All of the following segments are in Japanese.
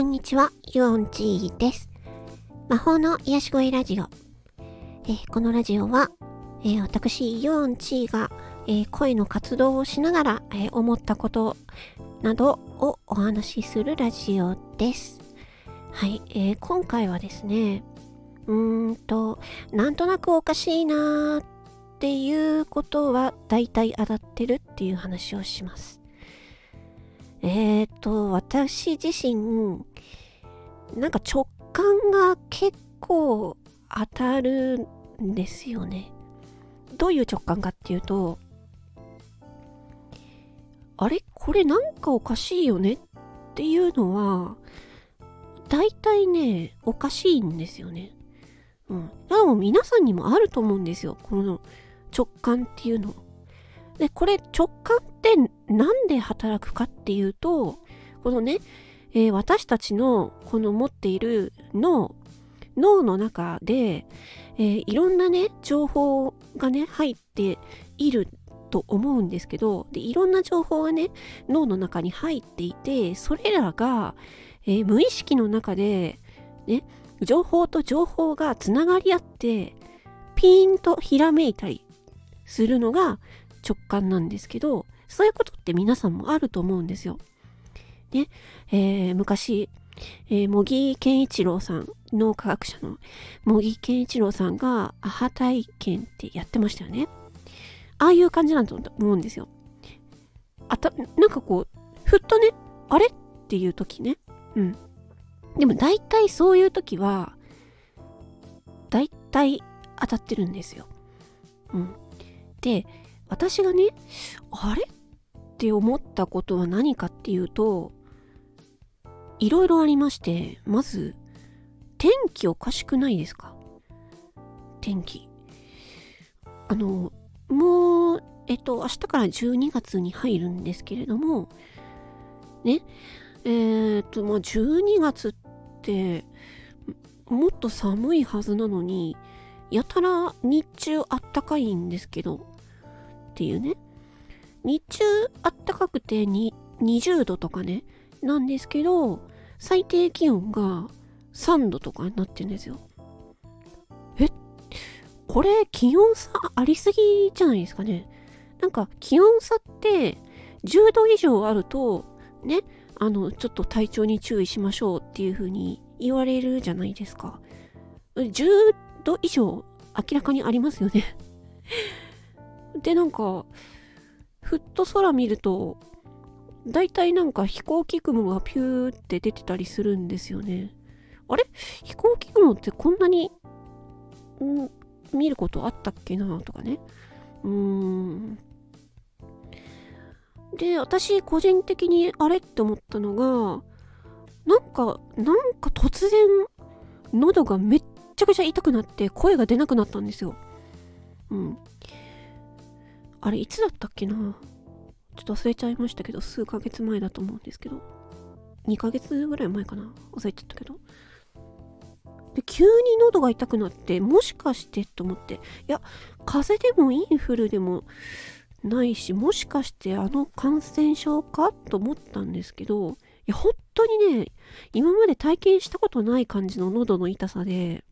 んにちは、ユオンチーです。魔法の癒し声ラジオ。えー、このラジオは、えー、私、ユオンチーが、えー、声の活動をしながら、え思ったことなどをお話しするラジオです。はい、え今回はですね、うーんと、なんとなくおかしいなーっていうことは大体当たってるっていう話をします。えっ、ー、と、私自身、なんか直感が結構当たるんですよね。どういう直感かっていうと、あれ？これなんかおかしいよねっていうのは、大体ね、おかしいんですよね。うん。でも皆さんにもあると思うんですよ。この直感っていうの。で、これ直感ってなんで働くかっていうと、このね、えー、私たちのこの持っている脳、脳の中で、えー、いろんなね、情報がね、入っていると思うんですけど、で、いろんな情報がね、脳の中に入っていて、それらが、えー、無意識の中で、ね、情報と情報がつながり合って、ピーンとひらめいたりするのが直感なんですけど、そういうことって皆さんもあると思うんですよ。ね、えー、昔、えー、茂木健一郎さん、脳科学者の茂木健一郎さんがアハ体験ってやってましたよね。ああいう感じなんだと思うんですよ。あた、なんかこう、ふっとね、あれっていう時ね。うん。でも大体そういう時は、大体当たってるんですよ。うん。で、私がね、あれ？って思ったことは何かっていうと、いろいろありまして、まず、天気おかしくないですか？天気。あの、もう、えっと、明日から12月に入るんですけれども、ね、えー、っと、まあ、12月って、もっと寒いはずなのに、やたら日中あったかいんですけど、っていうね。日中あったかくてに20度とかね、なんですけど、最低気温が3度とかになってんですよ。え？これ気温差ありすぎじゃないですかね。なんか気温差って10度以上あると、ね、あの、ちょっと体調に注意しましょうっていう風に言われるじゃないですか。10度以上明らかにありますよねで、なんか、ふっと空見ると、だいたいなんか飛行機雲がピューって出てたりするんですよね。あれ？飛行機雲ってこんなに、ん見ることあったっけなとかね。うーん。で、私個人的にあれって思ったのが、なんか、なんか突然、喉がめっちゃくちゃ痛くなって声が出なくなったんですよ。うん。あれ、いつだったっけな？ちょっと忘れちゃいましたけど、数ヶ月前だと思うんですけど。2ヶ月ぐらい前かな？忘れちゃったけど。で、急に喉が痛くなって、もしかしてと思って、いや、風邪でもインフルでもないし、もしかしてあの感染症かと思ったんですけど、いや、本当にね、今まで体験したことない感じの喉の痛さで、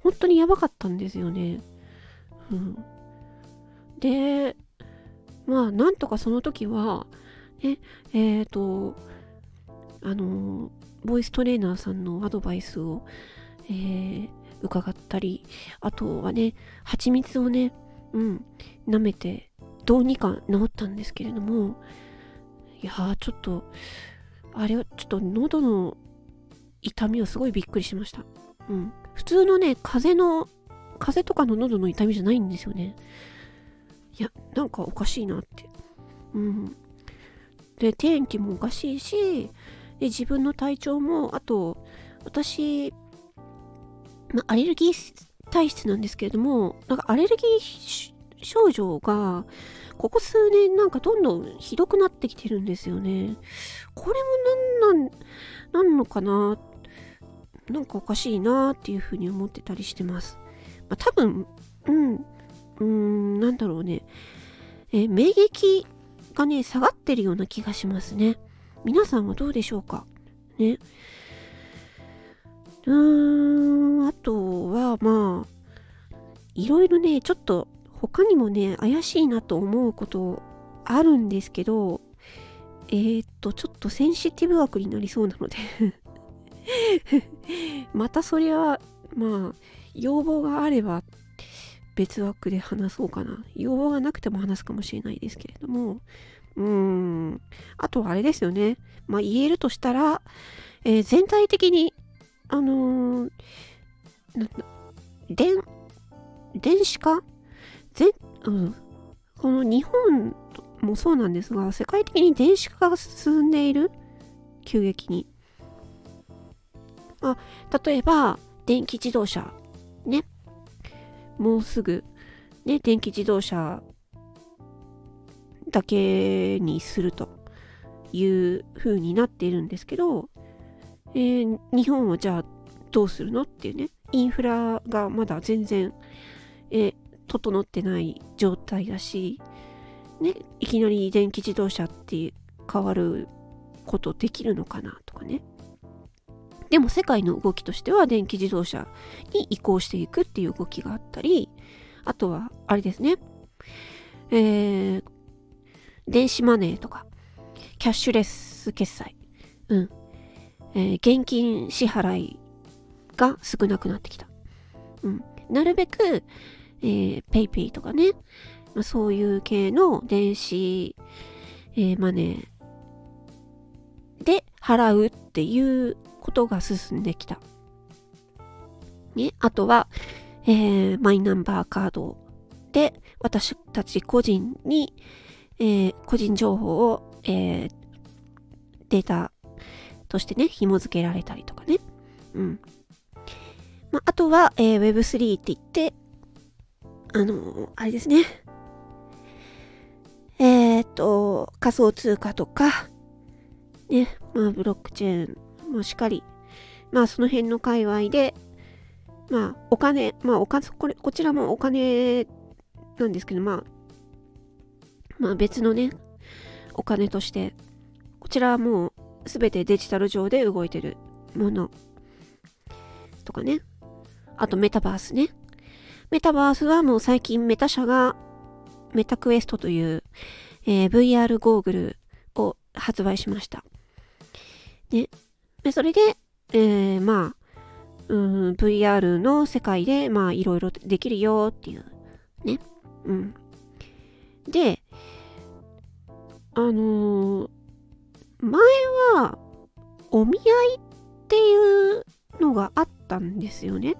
本当にやばかったんですよね。うん。で、まあ、なんとかその時は、ね、えっ、ー、と、あの、ボイストレーナーさんのアドバイスを、えー、伺ったり、あとはね、蜂蜜をね、うん、舐めて、どうにか治ったんですけれども、いやー、ちょっと、あれは、ちょっと喉の痛みをすごいびっくりしました。うん。普通のね、風の、風邪とかの喉の痛みじゃないんですよね。いや、なんかおかしいなって。うん。で、天気もおかしいし、で自分の体調も、あと、私、まアレルギー体質なんですけれども、なんかアレルギー症状が、ここ数年なんかどんどんひどくなってきてるんですよね。これもなんなん、なんのかな？なんかおかしいなっていうふうに思ってたりしてます。まあ、多分、うん、ーん、なんだろうね。え免疫がね、下がってるような気がしますね。皆さんはどうでしょうか？ね。うーん、あとはまあ、いろいろね、ちょっと他にもね、怪しいなと思うことあるんですけど、えー、っと、ちょっとセンシティブ枠になりそうなので またそれは、まあ、要望があれば別枠で話そうかな。要望がなくても話すかもしれないですけれども、うーん、あとはあれですよね。まあ言えるとしたら、えー、全体的に、あのー、電、電子化？全、うん、この日本もそうなんですが、世界的に電子化が進んでいる？急激に。あ、例えば、電気自動車。ね。もうすぐ、ね、電気自動車だけにするという風になっているんですけど、えー、日本はじゃあどうするのっていうね、インフラがまだ全然、えー、整ってない状態だし、ね、いきなり電気自動車って変わることできるのかなとかね。でも世界の動きとしては電気自動車に移行していくっていう動きがあったり、あとは、あれですね。えー、電子マネーとか、キャッシュレス決済、うん。えー、現金支払いが少なくなってきた。うん。なるべく、えー、ペイペイとかね、まあ、そういう系の電子、えー、マネーで払うっていうことが進んできた。ね、あとは、えー、マイナンバーカードで私たち個人に、えー、個人情報を、えー、データとしてね、紐付けられたりとかね。うん。まあ、あとは、えー、Web3 って言って、あのあれですね。えっと、仮想通貨とか、ね、まあ、ブロックチェーンもしっかり、まあその辺の界隈で、まあお金、まあお金、これ、こちらもお金なんですけど、まあ、まあ別のね、お金として、こちらはもうすべてデジタル上で動いてるものとかね。あとメタバースね。メタバースはもう最近メタ社がメタクエストという、えー、VR ゴーグルを発売しました。ね。で、それで、えー、まあ、うん、VR の世界で、まあ、いろいろできるよっていう、ね。うん。で、あのー、前は、お見合いっていうのがあったんですよね。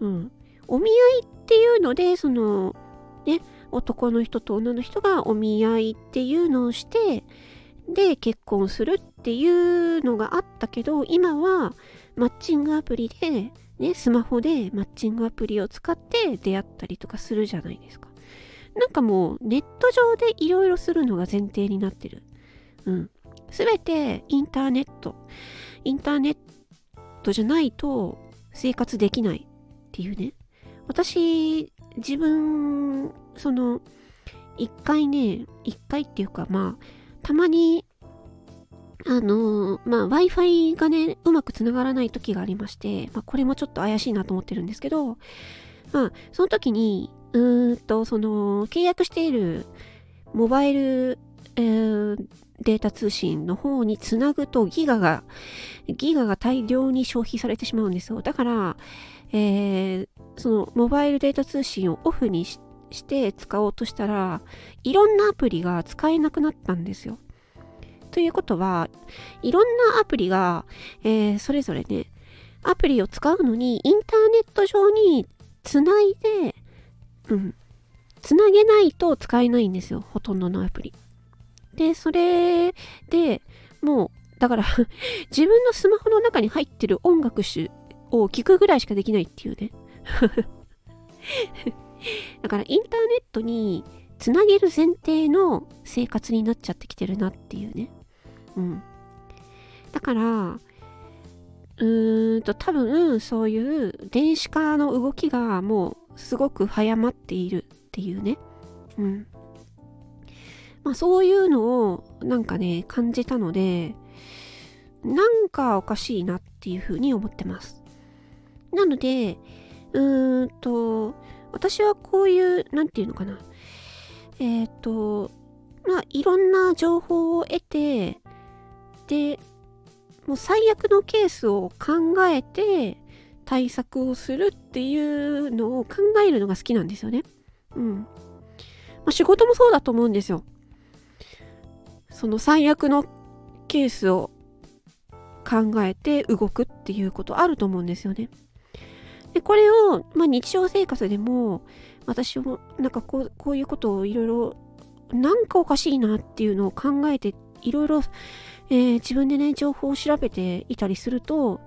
うん。お見合いっていうので、その、ね、男の人と女の人がお見合いっていうのをして、で結婚するっていうのがあったけど今はマッチングアプリで、ね、スマホでマッチングアプリを使って出会ったりとかするじゃないですか。なんかもうネット上でいろいろするのが前提になってる。うん。すべてインターネット。インターネットじゃないと生活できないっていうね。私、自分、その、一回ね、一回っていうかまあ、たまに、あのー、まあ、Wi-Fi がね、うまくつながらない時がありまして、まあ、これもちょっと怪しいなと思ってるんですけど、まあ、その時に、うーんと、その、契約しているモバイル、えー、データ通信の方につなぐとギガが、ギガが大量に消費されてしまうんですよ。だから、えー、そのモバイルデータ通信をオフにして、して使おうとしたらいろんなアプリが使えなくなったんですよ。ということはいろんなアプリが、えー、それぞれねアプリを使うのにインターネット上につないでうんつなげないと使えないんですよほとんどのアプリ。でそれでもうだから 自分のスマホの中に入ってる音楽種を聴くぐらいしかできないっていうね だからインターネットにつなげる前提の生活になっちゃってきてるなっていうね。うん。だから、うーんと多分そういう電子化の動きがもうすごく早まっているっていうね。うん。まあそういうのをなんかね感じたので、なんかおかしいなっていうふうに思ってます。なので、うーんと、私はこういう、なんていうのかな。えっ、ー、と、まあ、いろんな情報を得て、で、もう最悪のケースを考えて対策をするっていうのを考えるのが好きなんですよね。うん。まあ、仕事もそうだと思うんですよ。その最悪のケースを考えて動くっていうことあると思うんですよね。で、これを、まあ、日常生活でも、私もなんかこうこういうことをいろいろなんかおかしいなっていうのを考えていろいろ、えー、自分でね情報を調べていたりすると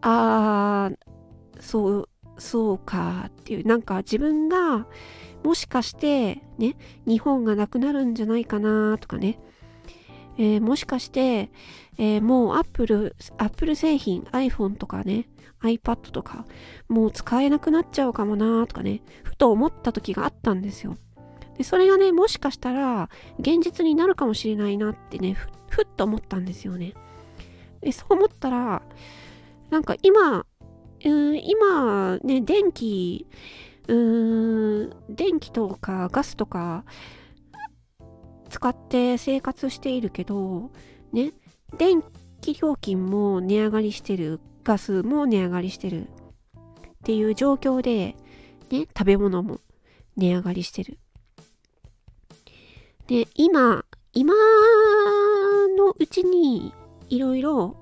あーそうそうかっていうなんか自分がもしかしてね日本がなくなるんじゃないかなとかねえー、もしかして、えー、もう Apple、Apple 製品、iPhone とかね、iPad とか、もう使えなくなっちゃうかもなとかね、ふと思った時があったんですよ。で、それがね、もしかしたら、現実になるかもしれないなってね、ふふっと思ったんですよね。で、そう思ったら、なんか今、うん今ね、電気、うん、電気とかガスとか、使って生活しているけど、ね、電気料金も値上がりしてる、ガスも値上がりしてるっていう状況で、ね、食べ物も値上がりしてる。で、今、今のうちにいろいろ、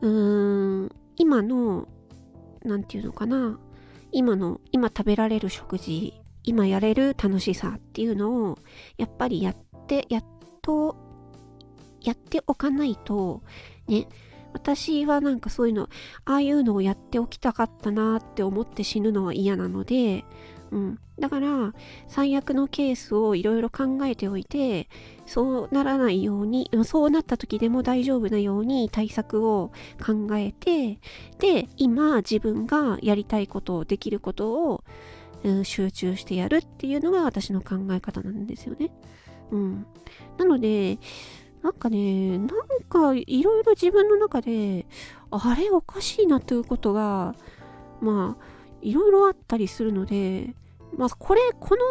うーん、今の、なんていうのかな、今の、今食べられる食事、今やれる楽しさっていうのを、やっぱりやっってやっとやっておかないとね私はなんかそういうのああいうのをやっておきたかったなって思って死ぬのは嫌なのでうん、だから最悪のケースをいろいろ考えておいてそうならないようにそうなった時でも大丈夫なように対策を考えてで今自分がやりたいことできることを、うん、集中してやるっていうのが私の考え方なんですよね。うん。なので、なんかね、なんかいろいろ自分の中で、あれおかしいなということが、まあ、いろいろあったりするので、まあ、これ、この、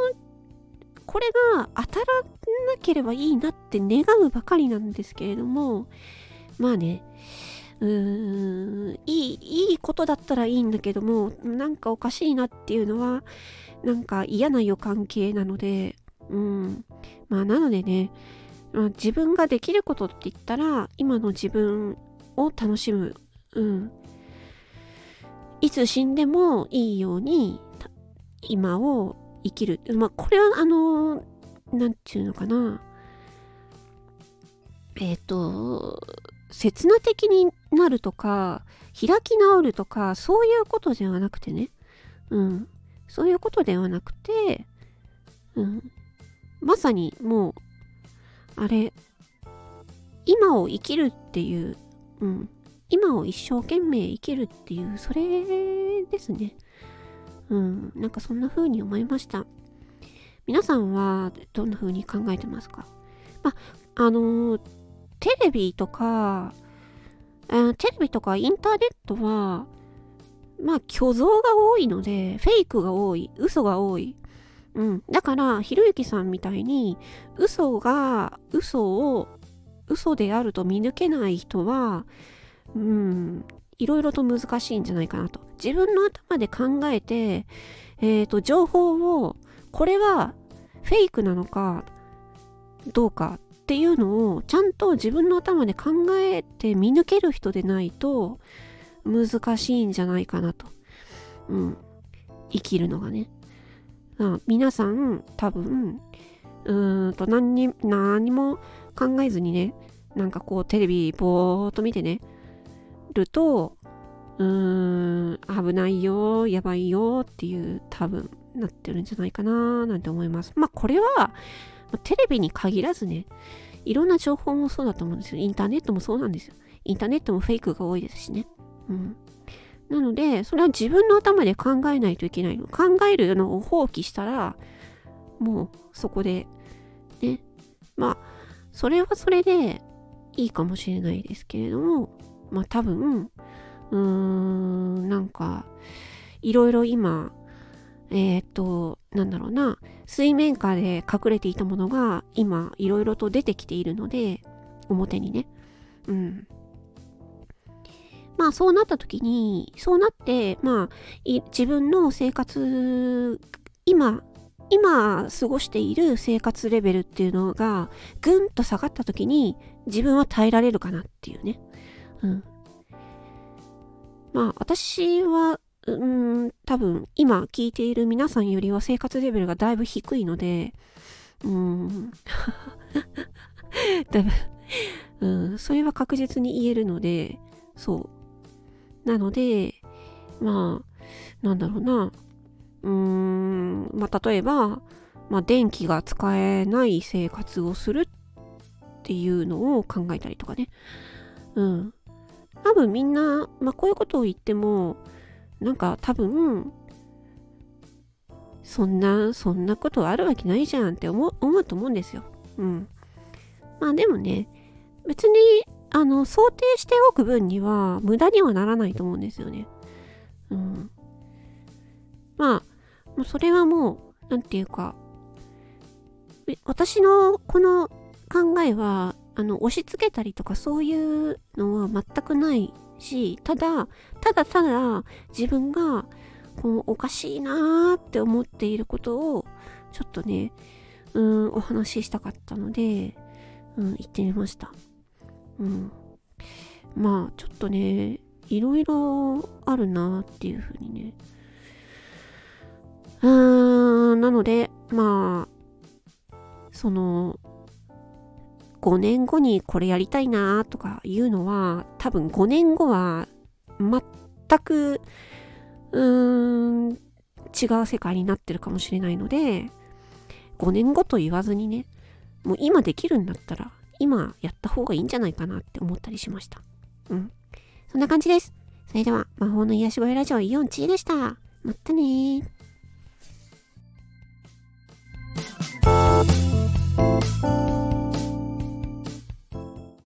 これが当たらなければいいなって願うばかりなんですけれども、まあね、うーん、いい、いいことだったらいいんだけども、なんかおかしいなっていうのは、なんか嫌な予感系なので、うん。まあ、なのでね、まあ、自分ができることって言ったら、今の自分を楽しむ。うん。いつ死んでもいいように、今を生きる。まあ、これは、あの、なんていうのかな。えっ、ー、と、刹那的になるとか、開き直るとか、そういうことではなくてね。うん。そういうことではなくて、うん。まさにもう、あれ、今を生きるっていう、うん、今を一生懸命生きるっていう、それですね。うん、なんかそんな風に思いました。皆さんはどんな風に考えてますか？まあ、の、テレビとか、テレビとかインターネットは、まあ、虚像が多いので、フェイクが多い、嘘が多い。うん。だから、ひろゆきさんみたいに、嘘が、嘘を、嘘であると見抜けない人は、うん、いろいろと難しいんじゃないかなと。自分の頭で考えて、えっ、ー、と、情報を、これはフェイクなのか、どうかっていうのを、ちゃんと自分の頭で考えて見抜ける人でないと、難しいんじゃないかなと。うん。生きるのがね。あ皆さん多分うーんと何に何も考えずにねなんかこうテレビぼーっと見てねるとうーん危ないよやばいよっていう多分なってるんじゃないかななんて思います。まあこれはテレビに限らずねいろんな情報もそうだと思うんですよ。インターネットもそうなんですよ。インターネットもフェイクが多いですしね。うん。なので、それは自分の頭で考えないといけないの。考えるのを放棄したら、もうそこで、ね。まあ、それはそれで、いいかもしれないですけれども、まあ多分、うーん、なんか、いろいろ今、えー、っと、なんだろうな、水面下で隠れていたものが今いろいろと出てきているので、表にね。うん。まあそうなった時に、そうなって、まあ自分の生活、今、今過ごしている生活レベルっていうのがぐんと下がった時に自分は耐えられるかなっていうね。うん。まあ私は、うん、多分今聞いている皆さんよりは生活レベルがだいぶ低いので、うん。だいぶ、うん、それは確実に言えるので、そう。なので、まあ、なんだろうな。うーん、まあ、例えば、まあ、電気が使えない生活をするっていうのを考えたりとかね。うん。多分みんな、まあ、こういうことを言っても、なんか多分、そんな、そんなことあるわけないじゃんって思う思うと思うんですよ。うん。まあでもね、別に、あの、想定しておく分には無駄にはならないと思うんですよね。うん。まあ、もうそれはもう、なんていうか、私のこの考えは、あの、押し付けたりとかそういうのは全くないし、ただ、ただただ自分が、こう、おかしいなーって思っていることを、ちょっとね、うん、お話ししたかったので、うん、言ってみました。うん。まあ、ちょっとね、いろいろあるなっていうふうにね。うーん、なので、まあ、その、5年後にこれやりたいなとかいうのは、多分5年後は全く、うーん、違う世界になってるかもしれないので、5年後と言わずにね、もう今できるんだったら、今やった方がいいんじゃないかなって思ったりしました。うん。そんな感じです。それでは、魔法の癒し声ラジオイオンチーでした。またねー。